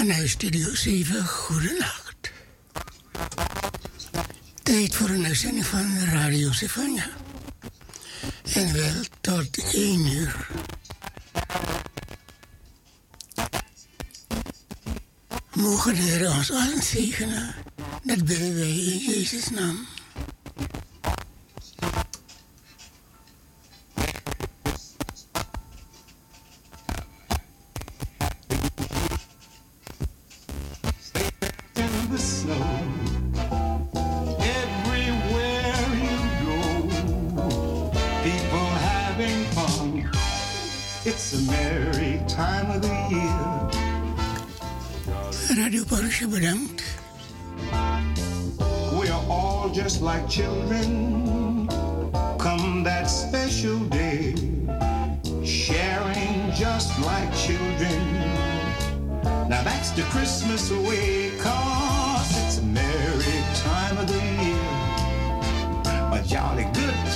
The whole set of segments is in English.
Vanuit Studio 7, goedenacht. Tijd voor een uitzending van Radio Stefania. En wel tot 1 uur. Mogen de Heer ons allen zegenen. Dat bidden wij in Jezus' naam. We are all just like children. Come that special day, sharing just like children. Now that's the Christmas way, cause it's a merry time of the year. A jolly good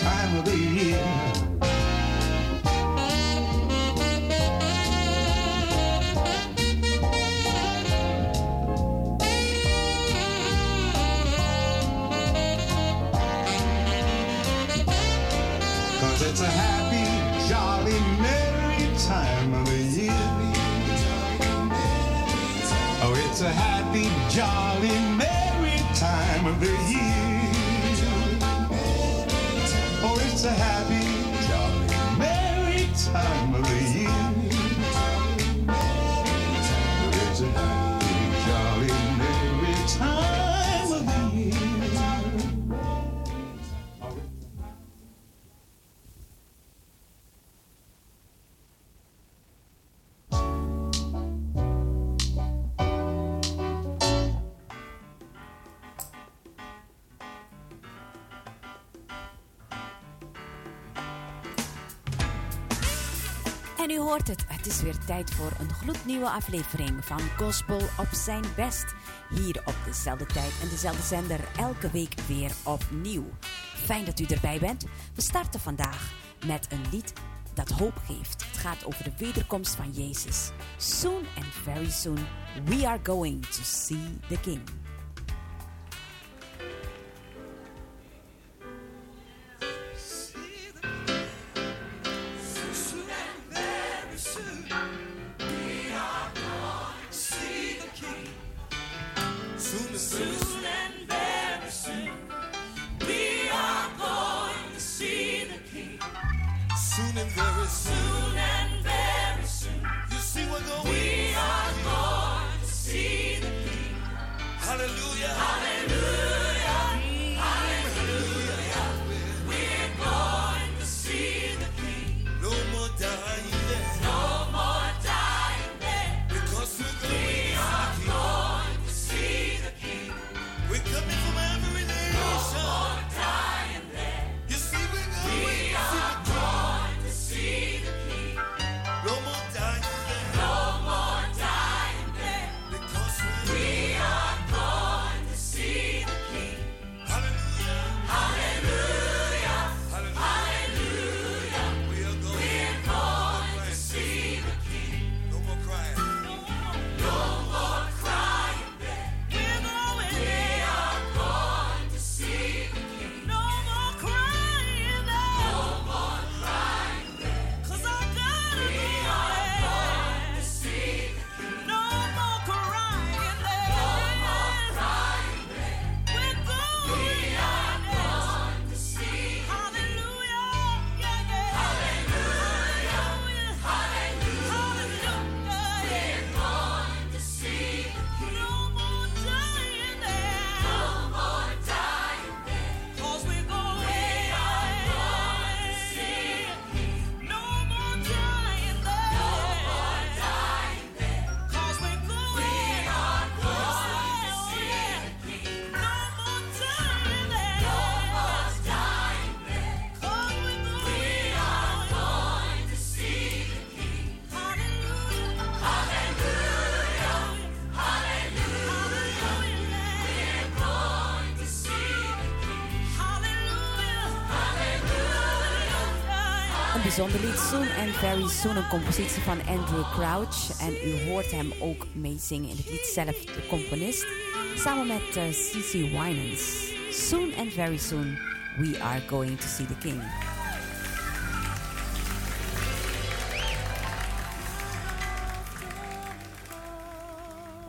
tijd voor een gloednieuwe aflevering van Gospel op zijn best. Hier op dezelfde tijd en dezelfde zender, elke week weer opnieuw. Fijn dat u erbij bent. We starten vandaag met een lied dat hoop geeft. Het gaat over de wederkomst van Jezus. Soon and very soon, we are going to see the King. Bijzonder lied Soon and Very Soon, een compositie van Andrew Crouch. En u hoort hem ook meezingen in het lied zelf, de componist, samen met uh, C.C. Winans. Soon and Very Soon, we are going to see the King.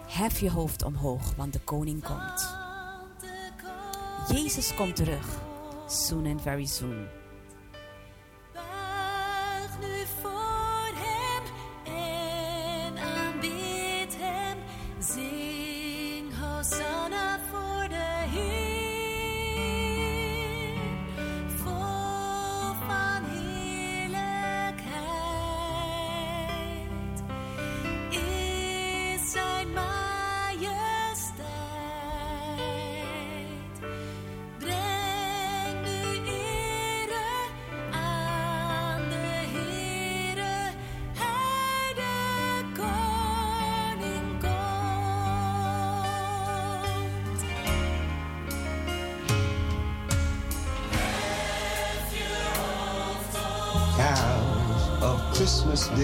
Hef je hoofd omhoog, want de koning komt. Jezus komt terug. Soon and very soon.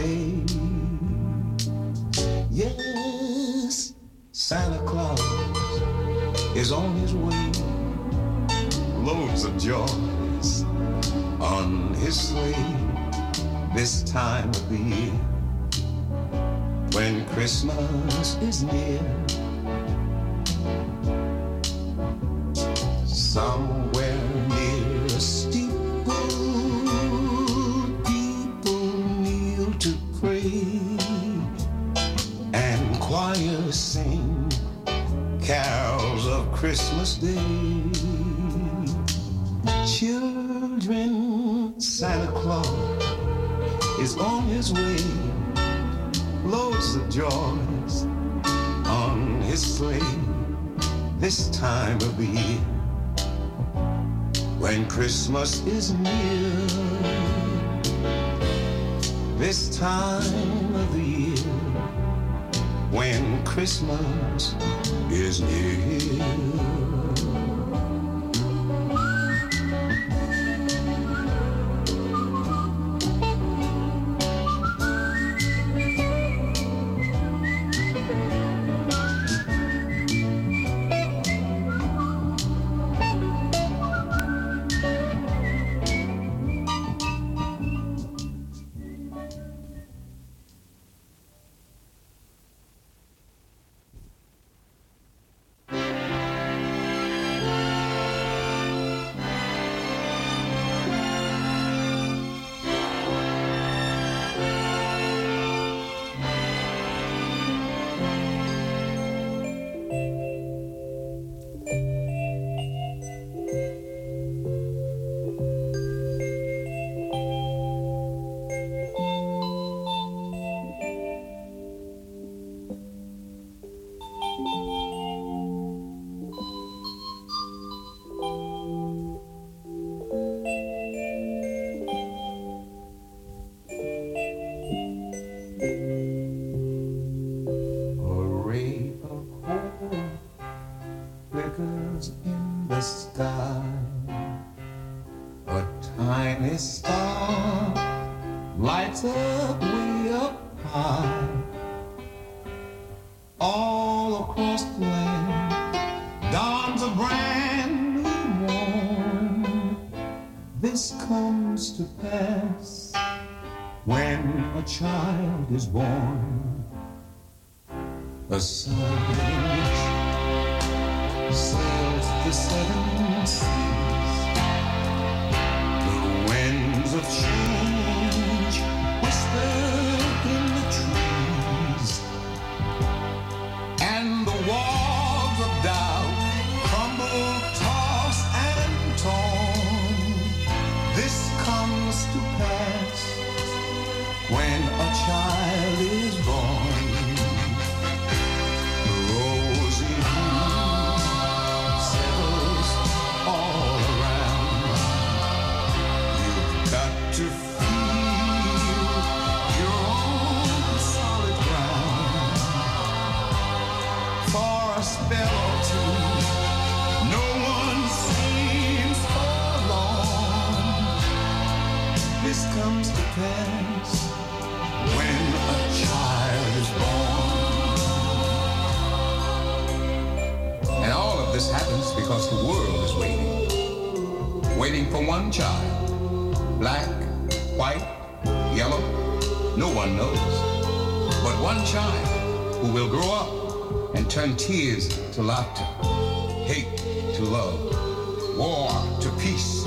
Day. Yes, Santa Claus is on his way. Loads of joys on his sleigh this time of the year. When Christmas is near, somewhere Christmas Day. Children, Santa Claus is on his way, loads of joys on his sleigh this time of year when Christmas is near. This time of the year when Christmas is near. Is born. A sun sails the seven for one child. Black, white, yellow, no one knows. But one child who will grow up and turn tears to laughter, hate to love, war to peace,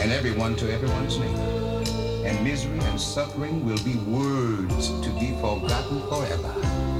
and everyone to everyone's neighbor. And misery and suffering will be words to be forgotten forever.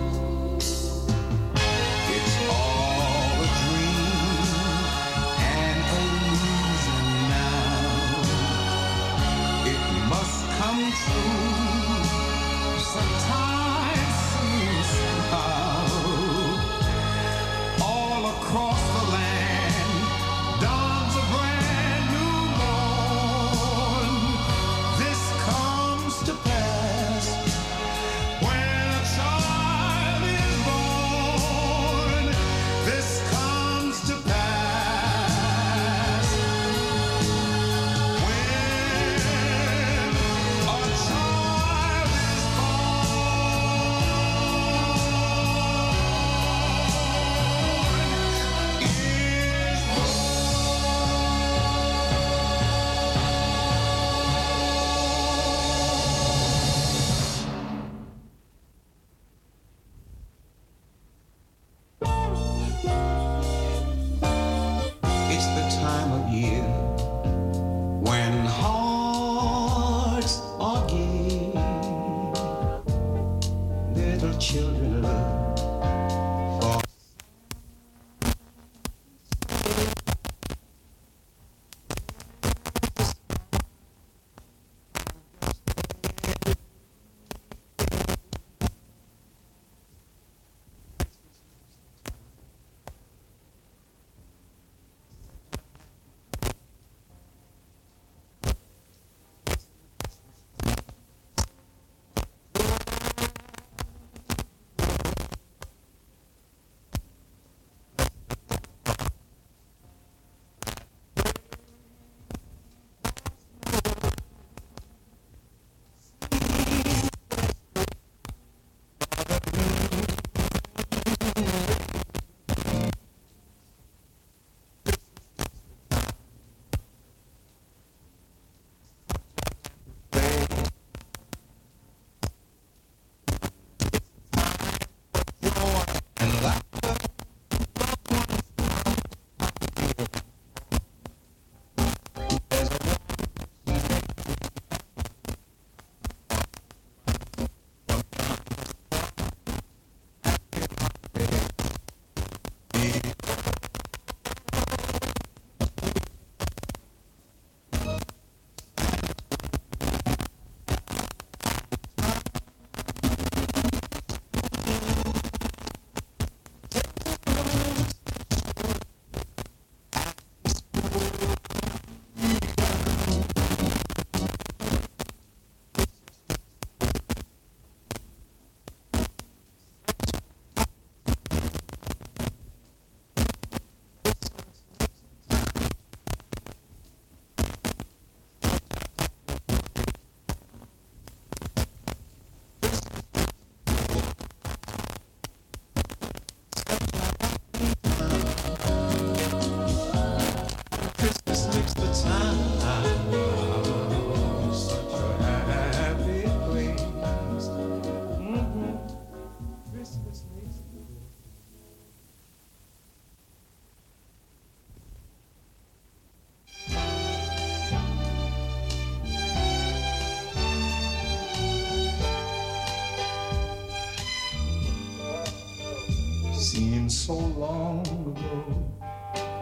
So long ago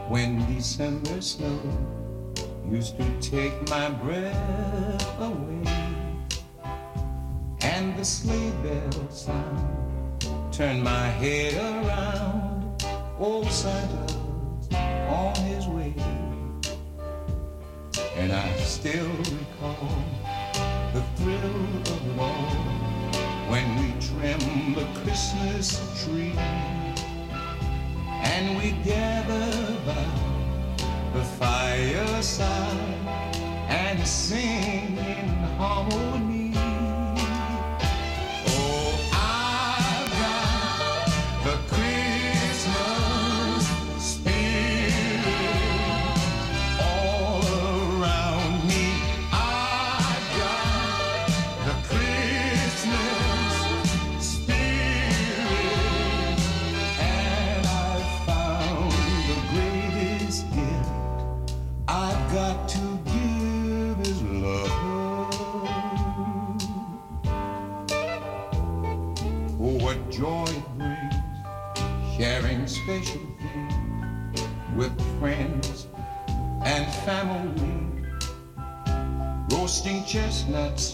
when December snow used to take my breath away, and the sleigh bell sound turned my head around. Old Santa's on his way, and I still recall the thrill of it all when we trim the Christmas tree and we gather by the fireside and sing in harmony. not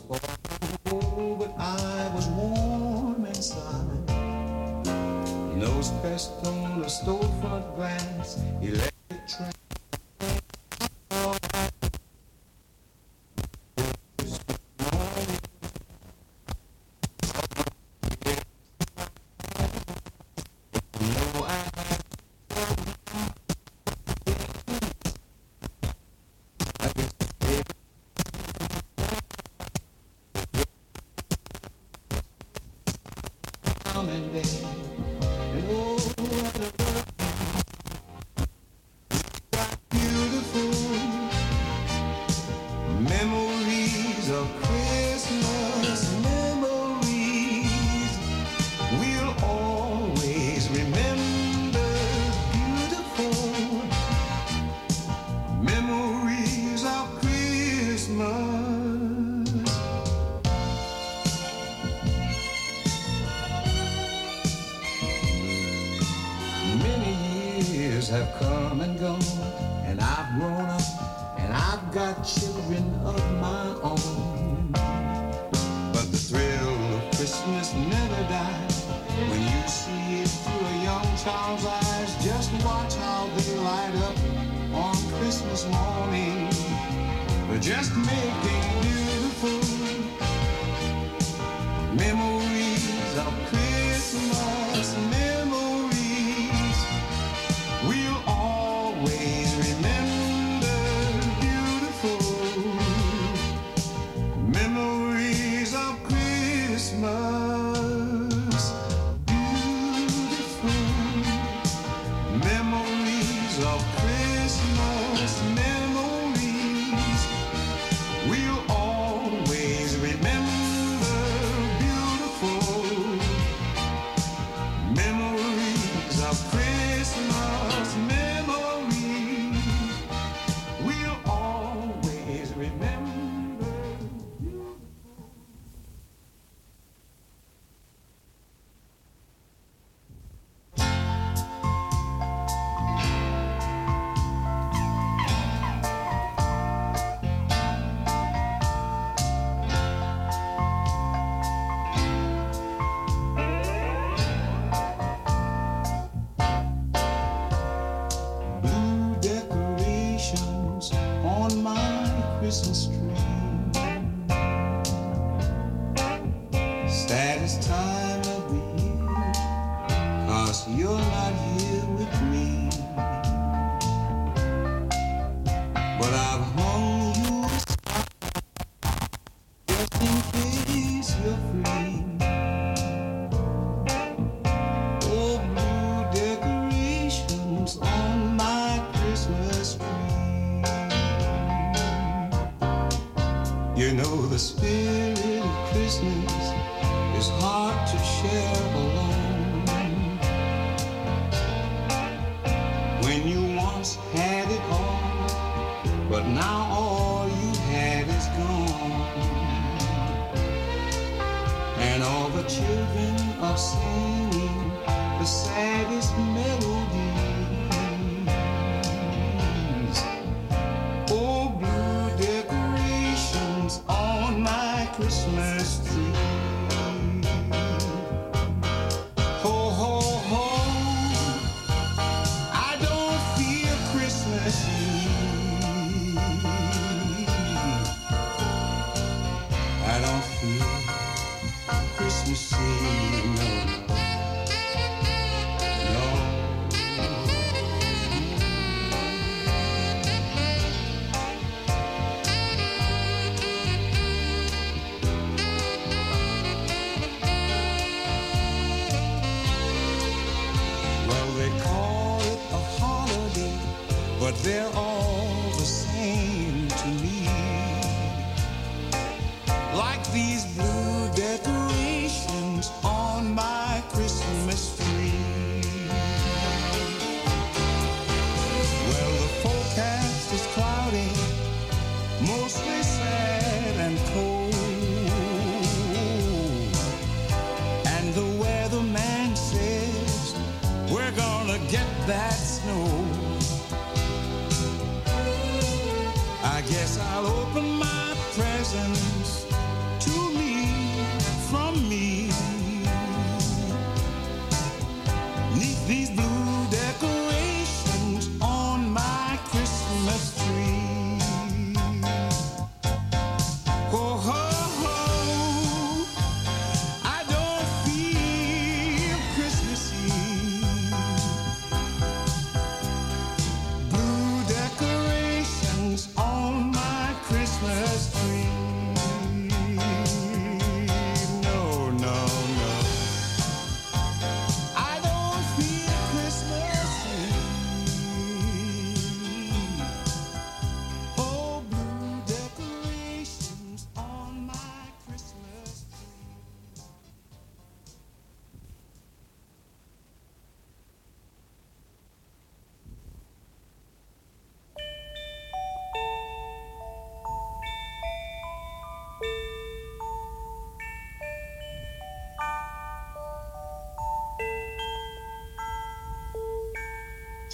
was cold, but I was warm inside. Nose pressed on the storefront glass, he let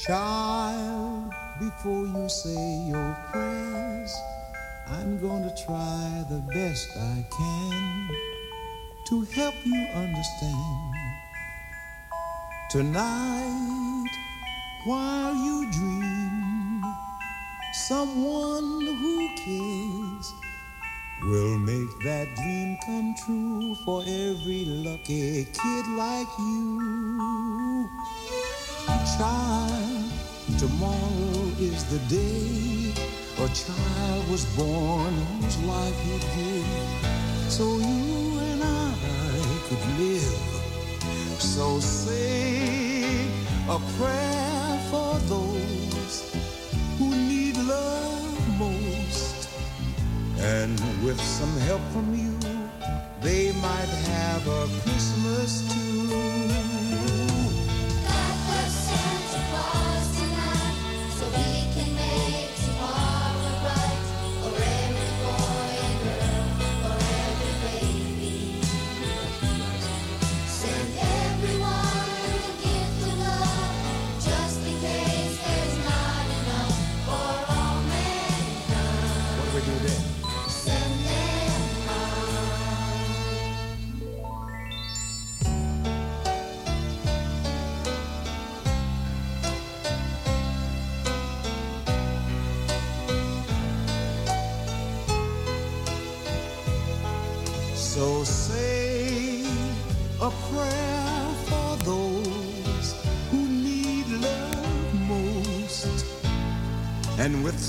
Child, before you say your prayers, I'm gonna try the best I can to help you understand Tonight, while you dream, someone who cares will make that dream come true for every lucky kid like you. Child, tomorrow is the day a child was born whose life you'd give, so you and I could live. So say a prayer for those who need love most. And with some help from you, they might have a Christmas too.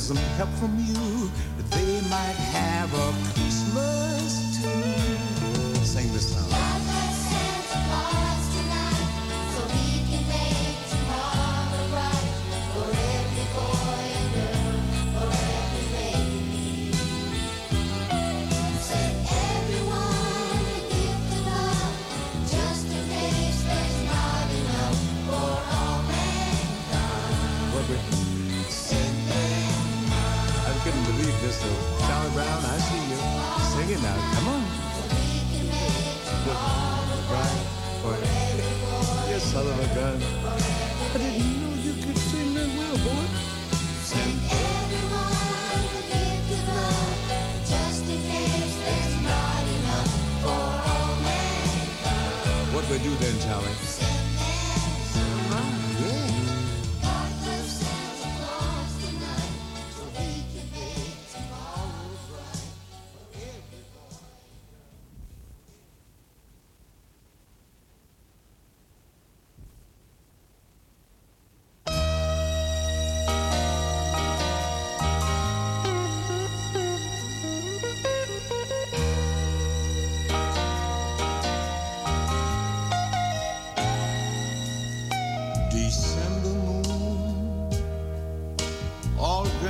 Some help from you, they might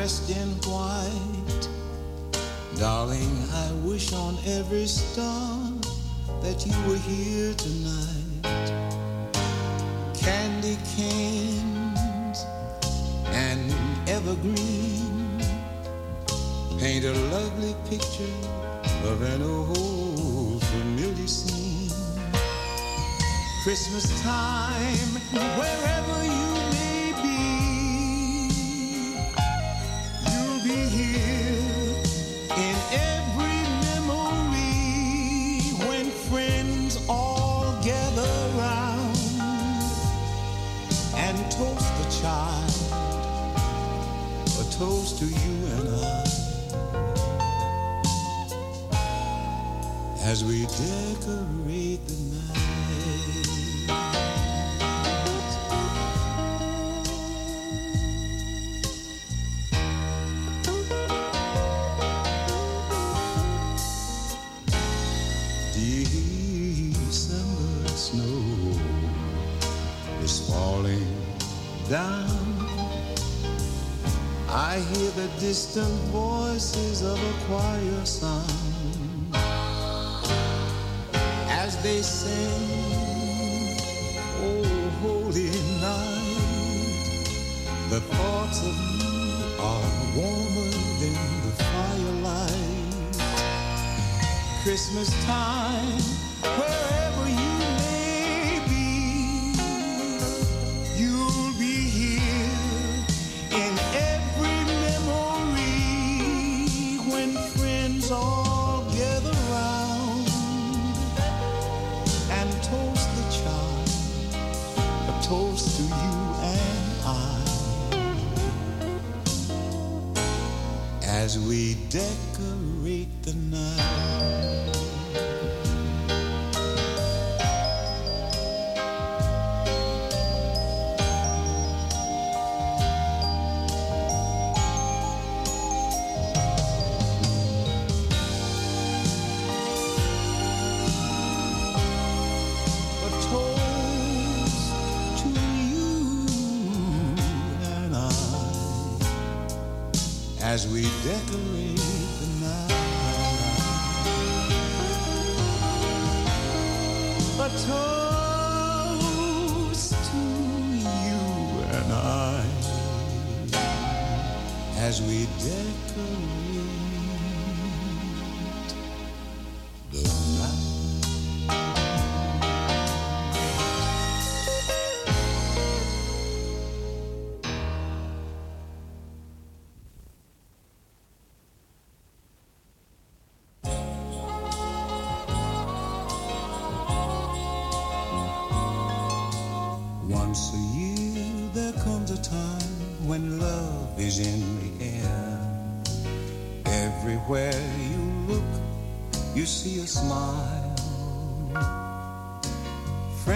dressed in white. Darling, I wish on every star that you were here tonight. Candy canes and evergreen paint a lovely picture of an old familiar scene. Christmas time, wherever you toast to you and I. As we decorate distant voices of a choir song as they sing, Oh, holy night. The thoughts of you are warmer than the firelight. Christmas time, decorate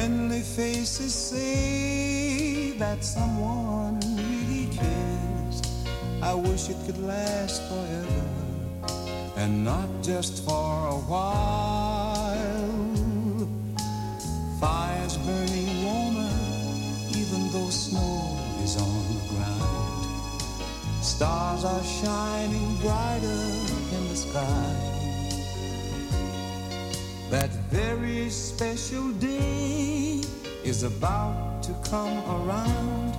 Friendly faces say that someone really cares. I wish it could last forever and not just for a while. Fires burning warmer, even though snow is on the ground. Stars are shining brighter in the sky. Very special day is about to come around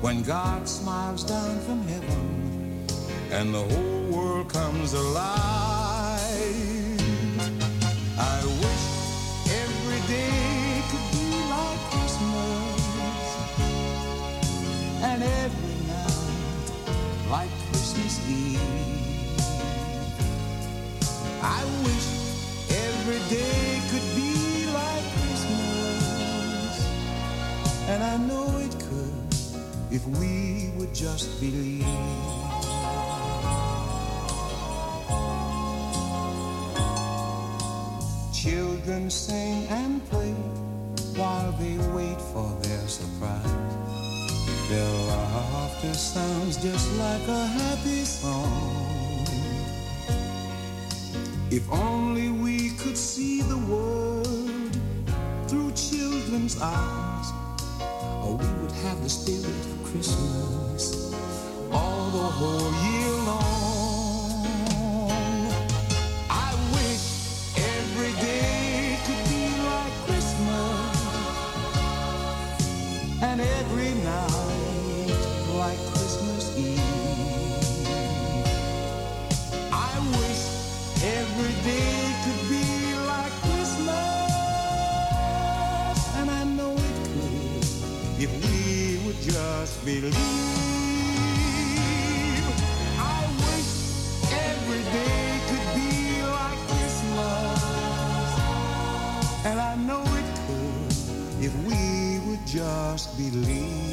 when God smiles down from heaven and the whole world comes alive. I wish every day could be like Christmas and every night like Christmas Eve. I wish every day could and I know it could if we would just believe. Children sing and play while they wait for their surprise. Their laughter sounds just like a happy song. If only we could see the world through children's eyes, or we would have the spirit of Christmas all the whole year long. I wish every day could be like Christmas and every night like Christmas Eve. I wish every day just believe. I wish every day could be like Christmas, and I know it could if we would just believe.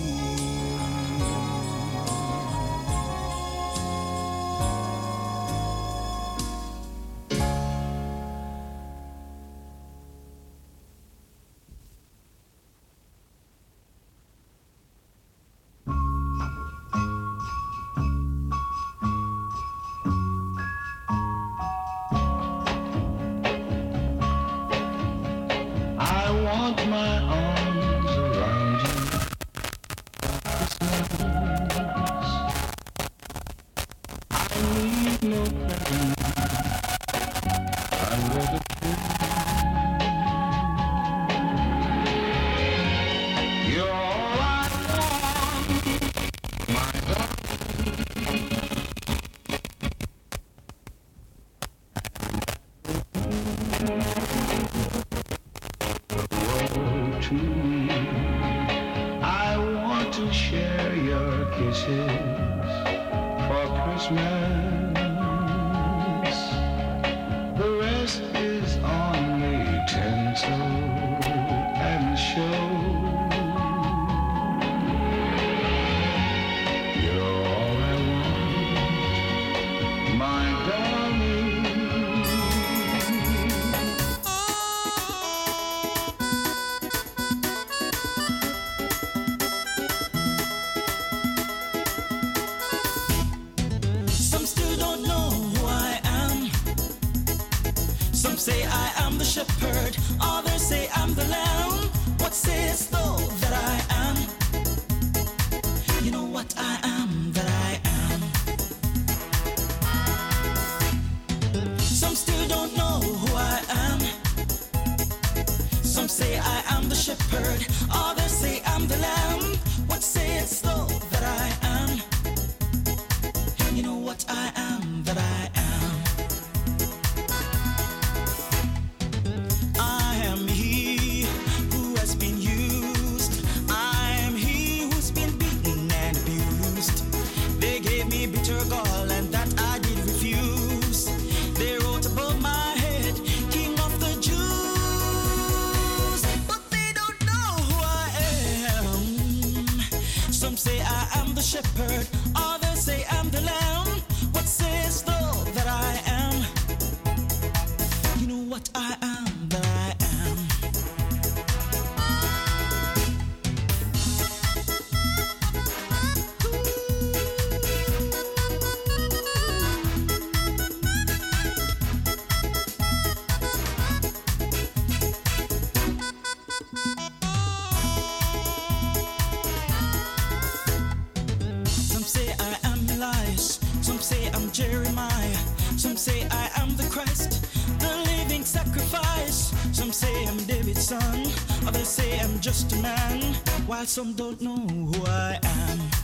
Some don't know who I am.